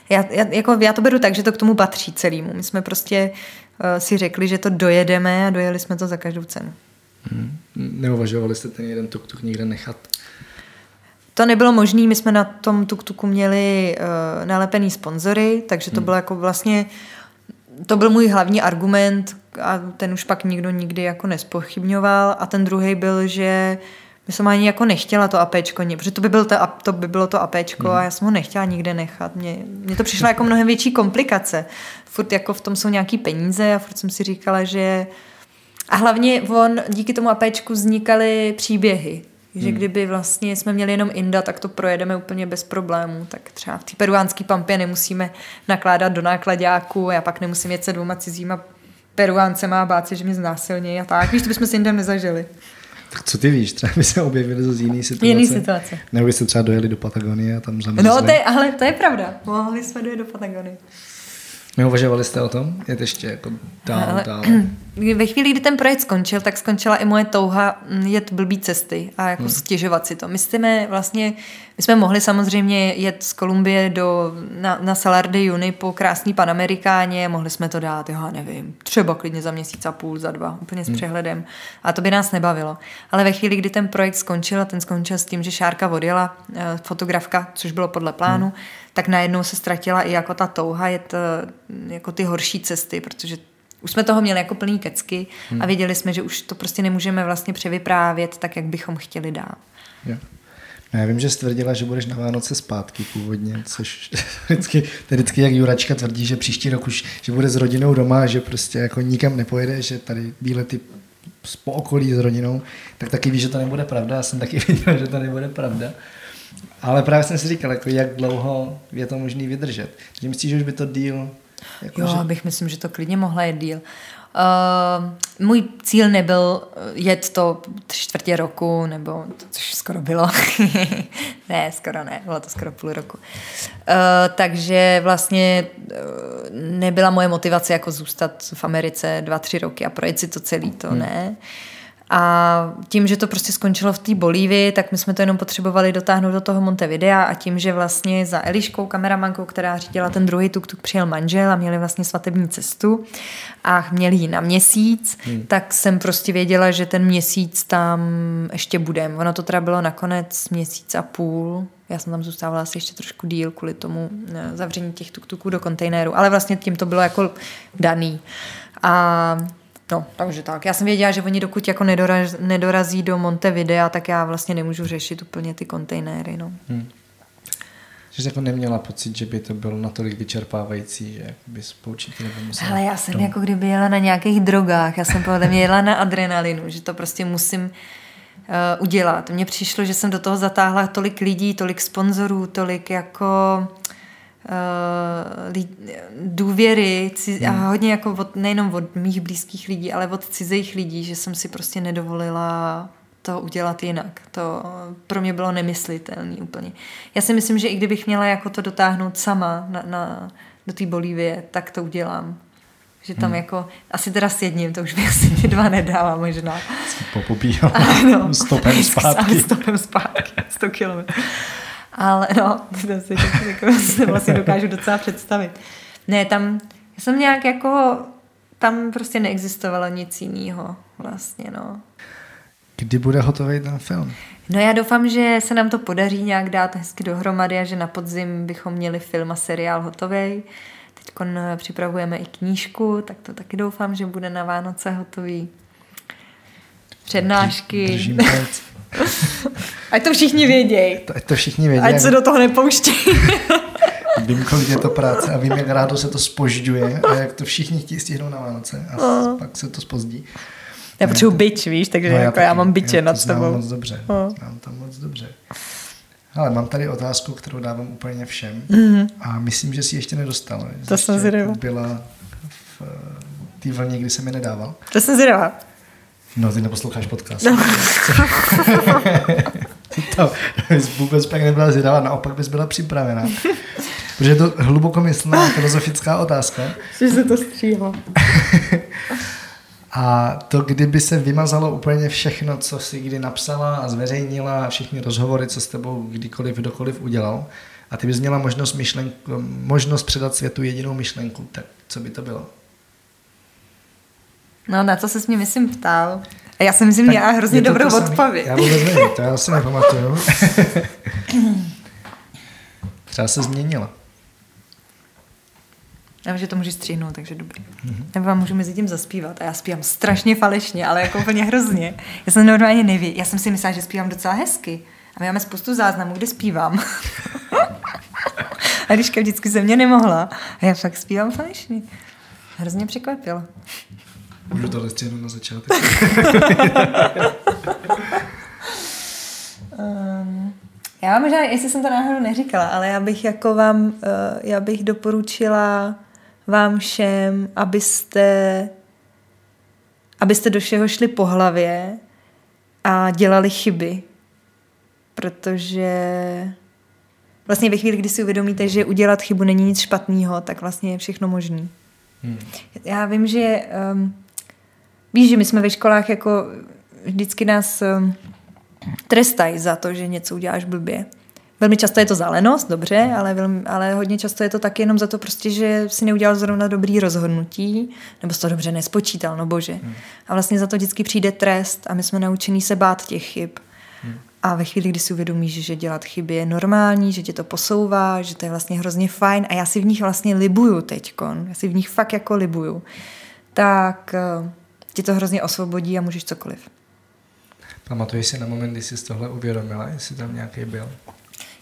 já, já, jako, já to beru tak, že to k tomu patří celému. My jsme prostě uh, si řekli, že to dojedeme a dojeli jsme to za každou cenu. Hmm. Neuvažovali jste ten jeden tuk-tuk někde nechat? To nebylo možné, my jsme na tom tuk-tuku měli uh, nalepený sponzory, takže to hmm. bylo jako vlastně, to byl můj hlavní argument a ten už pak nikdo nikdy jako nespochybňoval a ten druhý byl, že my jsem ani jako nechtěla to APčko, protože to by, byl to, to by bylo to APčko hmm. a já jsem ho nechtěla nikde nechat. Mně, mně to přišlo jako mnohem větší komplikace. Furt jako v tom jsou nějaký peníze a furt jsem si říkala, že a hlavně on, díky tomu APčku vznikaly příběhy. Že hmm. kdyby vlastně jsme měli jenom Inda, tak to projedeme úplně bez problémů. Tak třeba v té peruánské pampě nemusíme nakládat do nákladáku, já pak nemusím jet se dvouma cizíma peruáncema a bát se, že mě znásilní a tak. Víš, to bychom s Indem nezažili. Tak co ty víš, třeba by se objevili z jiný situace. Jiný situace. Nebo by se třeba dojeli do Patagonie a tam zamrzli. No, to je, ale to je pravda. Mohli jsme dojet do Patagonie. Neuvažovali jste o tom? Je to ještě jako dál, Ale, dál. Ve chvíli, kdy ten projekt skončil, tak skončila i moje touha jet blbý cesty a jako hmm. stěžovat si to. My jsme vlastně, my jsme mohli samozřejmě jet z Kolumbie do, na, na Salar de Uni po krásný Panamerikáně, mohli jsme to dát, já nevím, třeba klidně za měsíc a půl, za dva, úplně s hmm. přehledem. A to by nás nebavilo. Ale ve chvíli, kdy ten projekt skončil, a ten skončil s tím, že Šárka odjela, eh, fotografka, což bylo podle plánu, hmm tak najednou se ztratila i jako ta touha jet eh, jako ty horší cesty, protože už jsme toho měli jako plný kecky hmm. a věděli jsme, že už to prostě nemůžeme vlastně převyprávět tak, jak bychom chtěli dál. Jo. Já vím, že jsi tvrdila, že budeš na Vánoce zpátky původně, což vždycky, vždycky jak Juračka tvrdí, že příští rok už, že bude s rodinou doma, že prostě jako nikam nepojede, že tady výlety po okolí s rodinou, tak taky víš, že to nebude pravda. Já jsem taky viděl, že to nebude pravda. Ale právě jsem si říkal, jako jak dlouho je to možný vydržet. Že myslíš, že už by to díl... Jako, jo, že... bych myslím, že to klidně mohla jít díl. Uh, můj cíl nebyl jet to tři čtvrtě roku, nebo to, což skoro bylo. ne, skoro ne, bylo to skoro půl roku. Uh, takže vlastně uh, nebyla moje motivace jako zůstat v Americe dva, tři roky a projet si to celý, to hmm. ne. Uh, a tím, že to prostě skončilo v té Bolívii, tak my jsme to jenom potřebovali dotáhnout do toho Montevidea a tím, že vlastně za Eliškou, kameramankou, která řídila ten druhý tuk-tuk, přijel manžel a měli vlastně svatební cestu a měli ji na měsíc, hmm. tak jsem prostě věděla, že ten měsíc tam ještě budem. Ono to teda bylo nakonec měsíc a půl, já jsem tam zůstávala asi ještě trošku díl kvůli tomu eh, zavření těch tuk-tuků do kontejneru, ale vlastně tím to bylo jako daný. A No, takže tak. Já jsem věděla, že oni dokud jako nedoraz, nedorazí do Montevidea, tak já vlastně nemůžu řešit úplně ty kontejnery, no. Hmm. Že jsi jako neměla pocit, že by to bylo natolik vyčerpávající, že by spoučitě nebo musela... Ale já jsem tom... jako kdyby jela na nějakých drogách, já jsem podle mě jela na adrenalinu, že to prostě musím uh, udělat. Mně přišlo, že jsem do toho zatáhla tolik lidí, tolik sponzorů, tolik jako uh, důvěry a hmm. hodně jako od, nejenom od mých blízkých lidí, ale od cizích lidí, že jsem si prostě nedovolila to udělat jinak. To pro mě bylo nemyslitelné úplně. Já si myslím, že i kdybych měla jako to dotáhnout sama na, na, do té Bolívie, tak to udělám. Že tam hmm. jako, asi teda s jedním, to už by asi ty dva nedala možná. Popopíjala ano, stopem zpátky. Stopem zpátky, 100 kilometrů. Ale no, to si, jako, si vlastně dokážu docela představit. Ne, tam, já jsem nějak jako, tam prostě neexistovalo nic jiného vlastně, no. Kdy bude hotový ten film? No já doufám, že se nám to podaří nějak dát hezky dohromady a že na podzim bychom měli film a seriál hotový. Teď připravujeme i knížku, tak to taky doufám, že bude na Vánoce hotový. Přednášky. Držím Ať to všichni vědějí. To, ať to všichni vědějí. Ať se do toho nepouštějí. vím, kolik je to práce a vím, jak rádo se to spožďuje a jak to všichni chtějí stihnout na Vánoce a no. pak se to spozdí. Já potřebuji byč, víš, takže no, já, jako já mám byče nad sebou. moc dobře. No. Znám tam moc dobře. Ale mám tady otázku, kterou dávám úplně všem mm-hmm. a myslím, že si ještě nedostala. To jsem zvědavá. Byla v té vlně, kdy jsem mi nedával. To jsem zvědavá. No, ty neposloucháš podcast. No. to bys vůbec pak nebyla zvědavá, naopak bys byla připravená. Protože je to hlubokomyslná filozofická otázka. Že se to stříhlo. A to, kdyby se vymazalo úplně všechno, co si kdy napsala a zveřejnila, a všechny rozhovory, co s tebou kdykoliv, kdokoliv udělal, a ty bys měla možnost, myšlenku, možnost předat světu jedinou myšlenku, tak co by to bylo? No, na to se s mě, myslím, ptal. A já jsem myslím, měla hrozně dobrou odpověď. Já vůbec nevím, to já si nepamatuju. Třeba se změnila. Já vím, že to můžeš střihnout, takže dobrý. Mm-hmm. Nebo vám můžu mezi tím zaspívat. A já zpívám strašně falešně, ale jako úplně hrozně. Já jsem normálně neví. Já jsem si myslela, že zpívám docela hezky. A my máme spoustu záznamů, kde zpívám. a když vždycky ze mě nemohla. A já fakt zpívám falešně. Hrozně překvapilo. Můžu to střihnout na začátek. um, já možná, jestli jsem to náhodou neříkala, ale já bych jako vám, uh, já bych doporučila vám všem, abyste, abyste do všeho šli po hlavě a dělali chyby. Protože vlastně ve chvíli, kdy si uvědomíte, že udělat chybu není nic špatného, tak vlastně je všechno možný. Hmm. Já vím, že um, víš, že my jsme ve školách jako vždycky nás um, trestají za to, že něco uděláš blbě. Velmi často je to zelenost, dobře, ale, velmi, ale hodně často je to taky jenom za to prostě, že si neudělal zrovna dobrý rozhodnutí, nebo jsi to dobře nespočítal, no bože. Hmm. A vlastně za to vždycky přijde trest a my jsme naučení se bát těch chyb. Hmm. A ve chvíli, kdy si uvědomíš, že dělat chyby je normální, že tě to posouvá, že to je vlastně hrozně fajn a já si v nich vlastně libuju teďkon, já si v nich fakt jako libuju, tak ti to hrozně osvobodí a můžeš cokoliv. Pamatuješ si na moment, kdy jsi tohle uvědomila, jestli tam nějaký byl?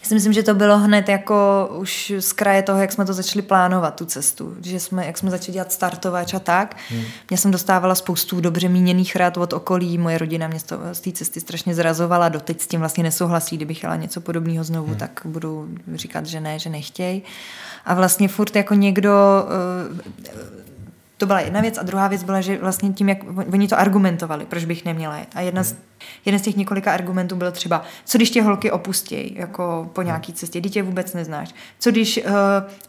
Já si myslím, že to bylo hned jako už z kraje toho, jak jsme to začali plánovat, tu cestu. Že jsme, jak jsme začali dělat startovač a tak. Hmm. Já jsem dostávala spoustu dobře míněných rád od okolí. Moje rodina mě z té cesty strašně zrazovala. Doteď s tím vlastně nesouhlasí. Kdybych chtěla něco podobného znovu, hmm. tak budu říkat, že ne, že nechtěj. A vlastně furt jako někdo uh, to byla jedna věc a druhá věc byla, že vlastně tím, jak oni to argumentovali, proč bych neměla jet. A jedna z, jeden z těch několika argumentů byl třeba, co když tě holky opustějí jako po nějaký cestě, dítě vůbec neznáš. Co když, uh,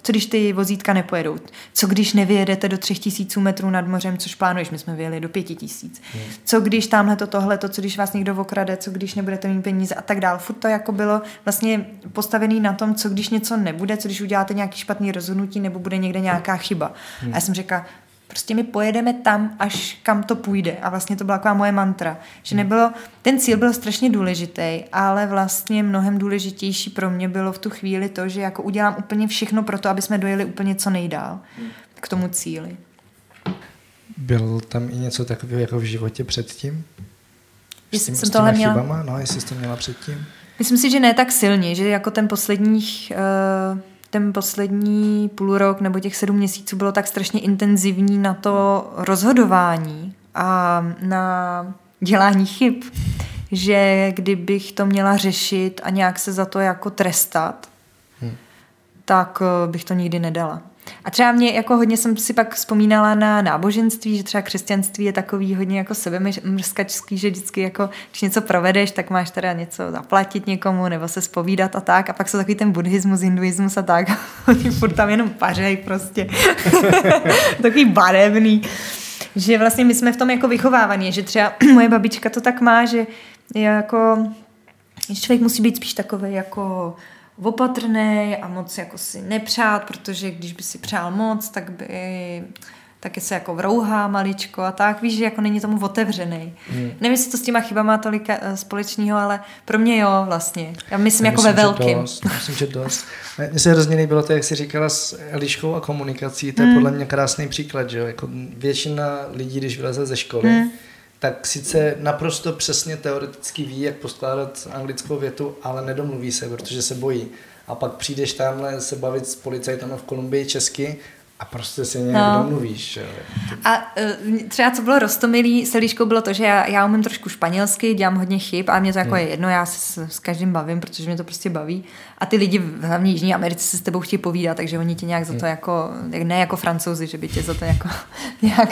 co když ty vozítka nepojedou? Co když nevyjedete do třech tisíců metrů nad mořem, což plánuješ, my jsme vyjeli do pěti tisíc. Co když tamhle to tohle, to, co když vás někdo okrade, co když nebudete mít peníze a tak dál. Furt to jako bylo vlastně postavený na tom, co když něco nebude, co když uděláte nějaký špatný rozhodnutí nebo bude někde nějaká chyba. A já jsem řekla, Prostě my pojedeme tam, až kam to půjde. A vlastně to byla taková moje mantra. Že nebylo, ten cíl byl strašně důležitý, ale vlastně mnohem důležitější pro mě bylo v tu chvíli to, že jako udělám úplně všechno pro to, aby jsme dojeli úplně co nejdál k tomu cíli. Byl tam i něco takového jako v životě předtím? Jestli jsem tohle měla... chybama? No, jestli jsi to měla předtím? Myslím si, že ne tak silně, že jako ten posledních uh, ten poslední půl rok nebo těch sedm měsíců bylo tak strašně intenzivní na to rozhodování a na dělání chyb, že kdybych to měla řešit a nějak se za to jako trestat, hmm. tak eh, bych to nikdy nedala. A třeba mě jako hodně jsem si pak vzpomínala na náboženství, že třeba křesťanství je takový hodně jako sebemrskačský, že vždycky jako, když něco provedeš, tak máš teda něco zaplatit někomu nebo se spovídat a tak. A pak jsou takový ten buddhismus, hinduismus a tak. Oni furt tam jenom pařej prostě. takový barevný. Že vlastně my jsme v tom jako vychovávaní, že třeba moje babička to tak má, že jako, že člověk musí být spíš takový jako opatrný a moc jako si nepřát, protože když by si přál moc, tak by taky se jako vrouhá maličko a tak, víš, že jako není tomu otevřený. Hmm. Nevím, jestli to s těma chybama tolik eh, společného, ale pro mě jo, vlastně. Já myslím Já jako myslím, ve velkým. Dost, myslím, že dost. Mně se hrozně líbilo to, jak jsi říkala s Eliškou a komunikací, to je hmm. podle mě krásný příklad, že jo, jako většina lidí, když vyleze ze školy, hmm tak sice naprosto přesně teoreticky ví, jak poskládat anglickou větu, ale nedomluví se, protože se bojí. A pak přijdeš tamhle se bavit s policajtem v Kolumbii česky A prostě se nějak No. domluvíš. jo. A eh, třeba co bylo roztomilý s Eliškou bylo to, že já, já umím trošku španělsky, dělám hodně chyb a mě to jako je jedno, já se s, s každým bavím, protože mě to prostě baví. A ty lidi v hlavně Jižní Americe se s tebou chtějí povídat, takže oni tě nějak za to jako, ne jako francouzi, že by tě za to jako nějak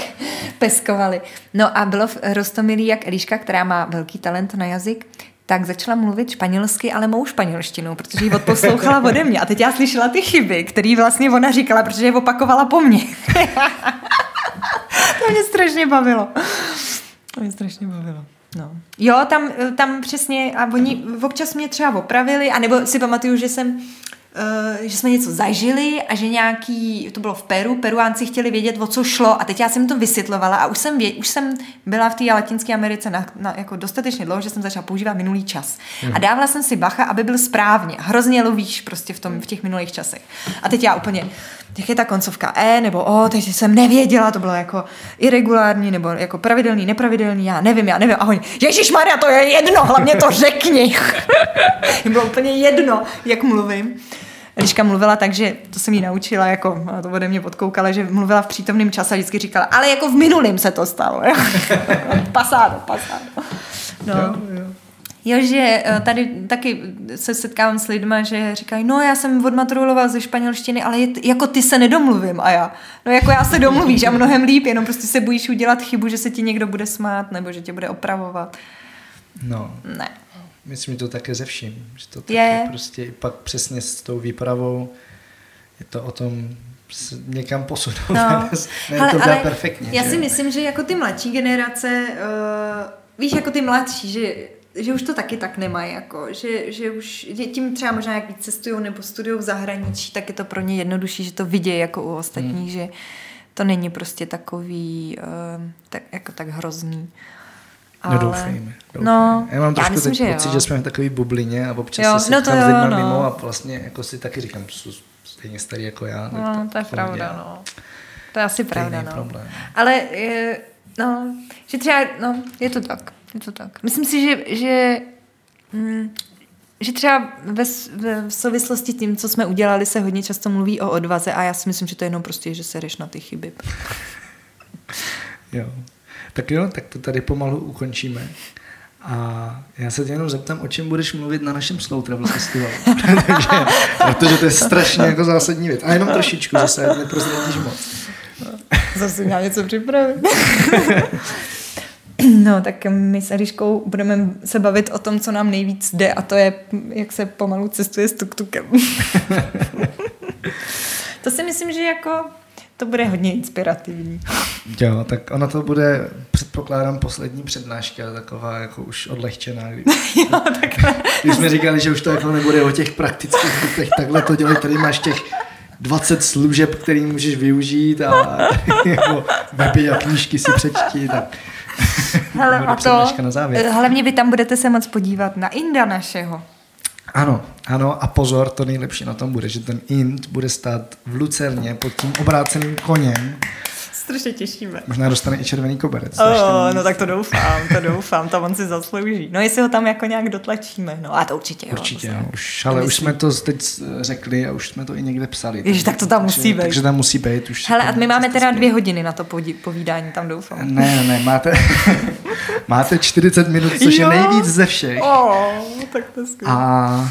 peskovali. No a bylo v roztomilý, jak Eliška, která má velký talent na jazyk, tak začala mluvit španělsky, ale mou španělštinou, protože ji odposlouchala ode mě. A teď já slyšela ty chyby, které vlastně ona říkala, protože je opakovala po mně. to mě strašně bavilo. To mě strašně bavilo. No. Jo, tam, tam přesně, a oni občas mě třeba opravili, anebo si pamatuju, že jsem že jsme něco zažili a že nějaký, to bylo v Peru, Peruánci chtěli vědět, o co šlo a teď já jsem to vysvětlovala a už jsem, vě, už jsem byla v té Latinské Americe na, na, jako dostatečně dlouho, že jsem začala používat minulý čas. Hmm. A dávala jsem si bacha, aby byl správně. Hrozně lovíš prostě v, tom, v těch minulých časech. A teď já úplně, jak je ta koncovka E, nebo O, teď jsem nevěděla, to bylo jako irregulární, nebo jako pravidelný, nepravidelný, já nevím, já nevím. A oni, Ježíš Maria, to je jedno, hlavně to řekni. Bylo úplně jedno, jak mluvím. Eliška mluvila tak, že to jsem jí naučila, jako to ode mě podkoukala, že mluvila v přítomném čase a vždycky říkala, ale jako v minulém se to stalo. Pasádo, pasádo. No. Jo, jo. Jo, že eh, tady taky se setkávám s lidma, že říkají, no já jsem odmaturovala ze španělštiny, ale je, jako ty se nedomluvím a já. No jako já se domluvíš a mnohem líp, jenom prostě se bojíš udělat chybu, že se ti někdo bude smát nebo že tě bude opravovat. No, Ne. Myslím, že to také ze vším. Že to Je. prostě i pak přesně s tou výpravou je to o tom někam posunout. No. ne, Hele, to ale ale perfektně. Já že si myslím, že jako ty mladší generace, uh, víš, jako ty mladší, že, že už to taky tak nemají, jako, že, že už že tím třeba možná jak víc cestují nebo studují v zahraničí, tak je to pro ně jednodušší, že to vidějí jako u ostatních, hmm. že to není prostě takový uh, tak, jako tak hrozný. No doufejme. doufejme. No, já mám já trošku myslím, teď že pocit, jo. že jsme v takové bublině a občas Jo, se no to s jo, lidma no. mimo a vlastně jako si taky říkám, jsou stejně starý jako já. tak No, to je pravda, no. To je asi pravda, no. problém. Ale, je, no, že třeba, no, je to tak, je to tak. Myslím si, že, že, mm, že třeba ve, s- ve v souvislosti tím, co jsme udělali, se hodně často mluví o odvaze a já si myslím, že to je jenom prostě, že sereš na ty chyby. Jo. Tak jo, tak to tady pomalu ukončíme. A já se tě jenom zeptám, o čem budeš mluvit na našem Slow Travel Festivalu. Takže, protože to je strašně jako zásadní věc. A jenom trošičku, zase neprozradíš moc. Zase měla něco připravit. No, tak my s Eliškou budeme se bavit o tom, co nám nejvíc jde a to je, jak se pomalu cestuje s tuktukem. to si myslím, že jako to bude hodně inspirativní. Jo, tak ona to bude, předpokládám, poslední přednáška, taková jako už odlehčená. Kdy, jo, takhle. když jsme říkali, že už to jako nebude o těch praktických věcech, takhle to dělají, tady máš těch 20 služeb, který můžeš využít a jako weby a knížky si přečti, tak Hele, a to, na závěr. hlavně vy tam budete se moc podívat na Inda našeho. Ano, ano a pozor, to nejlepší na tom bude, že ten int bude stát v Lucerně pod tím obráceným koněm. Strašně těšíme. Možná dostane i červený koberec. Oh, no tak to doufám, to doufám, to on si zaslouží. No jestli ho tam jako nějak dotlačíme, no a to určitě jo. Určitě, jo. Už, ale už myslím. jsme to teď řekli a už jsme to i někde psali. Ježiš, tak to tam takže, musí být. Takže tam musí být. Už Hele, a my máme teda dvě hodiny na to povídání, tam doufám. Ne, ne, máte, máte 40 minut, což Jo. je nejvíc ze všech. Oh, tak to skvělé. A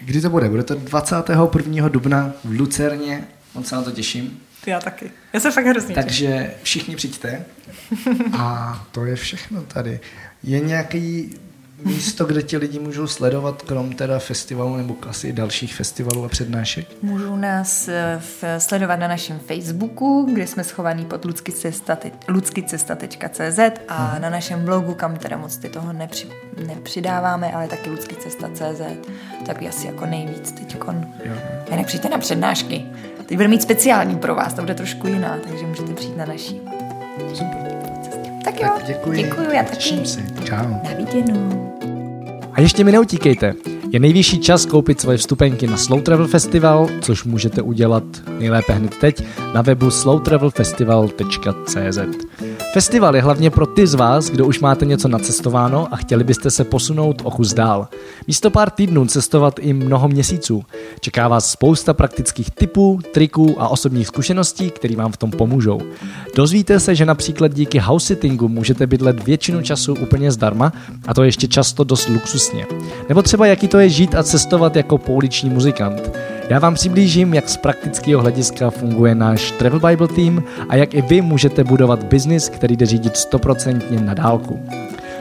kdy to bude? Bude to 21. dubna v Lucerně. Moc se na to těším. Já taky. Já se fakt hrozně. Takže všichni přijďte. A to je všechno tady. Je nějaký místo, kde ti lidi můžou sledovat, krom teda festivalu nebo asi dalších festivalů a přednášek? Můžou nás eh, v, sledovat na našem Facebooku, kde jsme schovaní pod ludskycesta.cz a na našem blogu, kam teda moc ty toho nepři, nepřidáváme, ale taky ludskycesta.cz. Tak asi jako nejvíc teďkon. Jo. A jinak přijďte na přednášky. Teď bude mít speciální pro vás, to bude trošku jiná, takže můžete přijít na naší. Super. Tak jo, Tak děkuji. děkuji já taky. Těším se. Čau. Na viděnou. A ještě mi neutíkejte. Je nejvyšší čas koupit svoje vstupenky na Slow Travel Festival, což můžete udělat nejlépe hned teď na webu slowtravelfestival.cz. Festival je hlavně pro ty z vás, kdo už máte něco nacestováno a chtěli byste se posunout o kus dál. Místo pár týdnů cestovat i mnoho měsíců. Čeká vás spousta praktických tipů, triků a osobních zkušeností, které vám v tom pomůžou. Dozvíte se, že například díky house sittingu můžete bydlet většinu času úplně zdarma a to ještě často dost luxusně. Nebo třeba jaký to je žít a cestovat jako pouliční muzikant. Já vám přiblížím, jak z praktického hlediska funguje náš Travel Bible team a jak i vy můžete budovat biznis, který jde řídit 100% na dálku.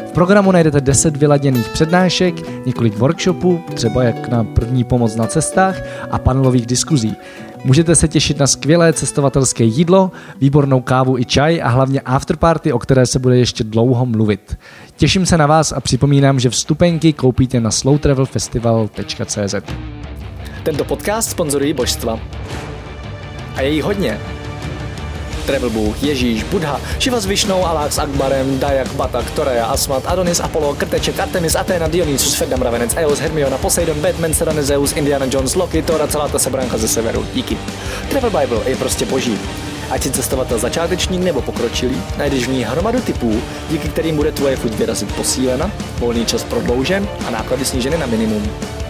V programu najdete 10 vyladěných přednášek, několik workshopů, třeba jak na první pomoc na cestách a panelových diskuzí. Můžete se těšit na skvělé cestovatelské jídlo, výbornou kávu i čaj a hlavně afterparty, o které se bude ještě dlouho mluvit. Těším se na vás a připomínám, že vstupenky koupíte na slowtravelfestival.cz. Tento podcast sponzorují božstva. A je jí hodně. Travel Bůh, Ježíš, Buddha, Shiva s Višnou, Alák s Akbarem, Dayak, Batak, Torea, Asmat, Adonis, Apollo, Krteček, Artemis, Athena, Dionysus, Ferdam, Ravenec, Eos, Hermiona, Poseidon, Batman, Serena, Zeus, Indiana Jones, Loki, Thor a celá ta sebranka ze severu. Díky. Travel Bible je prostě boží. Ať si cestovatel začátečník nebo pokročilý, najdeš v ní hromadu typů, díky kterým bude tvoje chuť vyrazit posílena, volný čas prodloužen a náklady sníženy na minimum.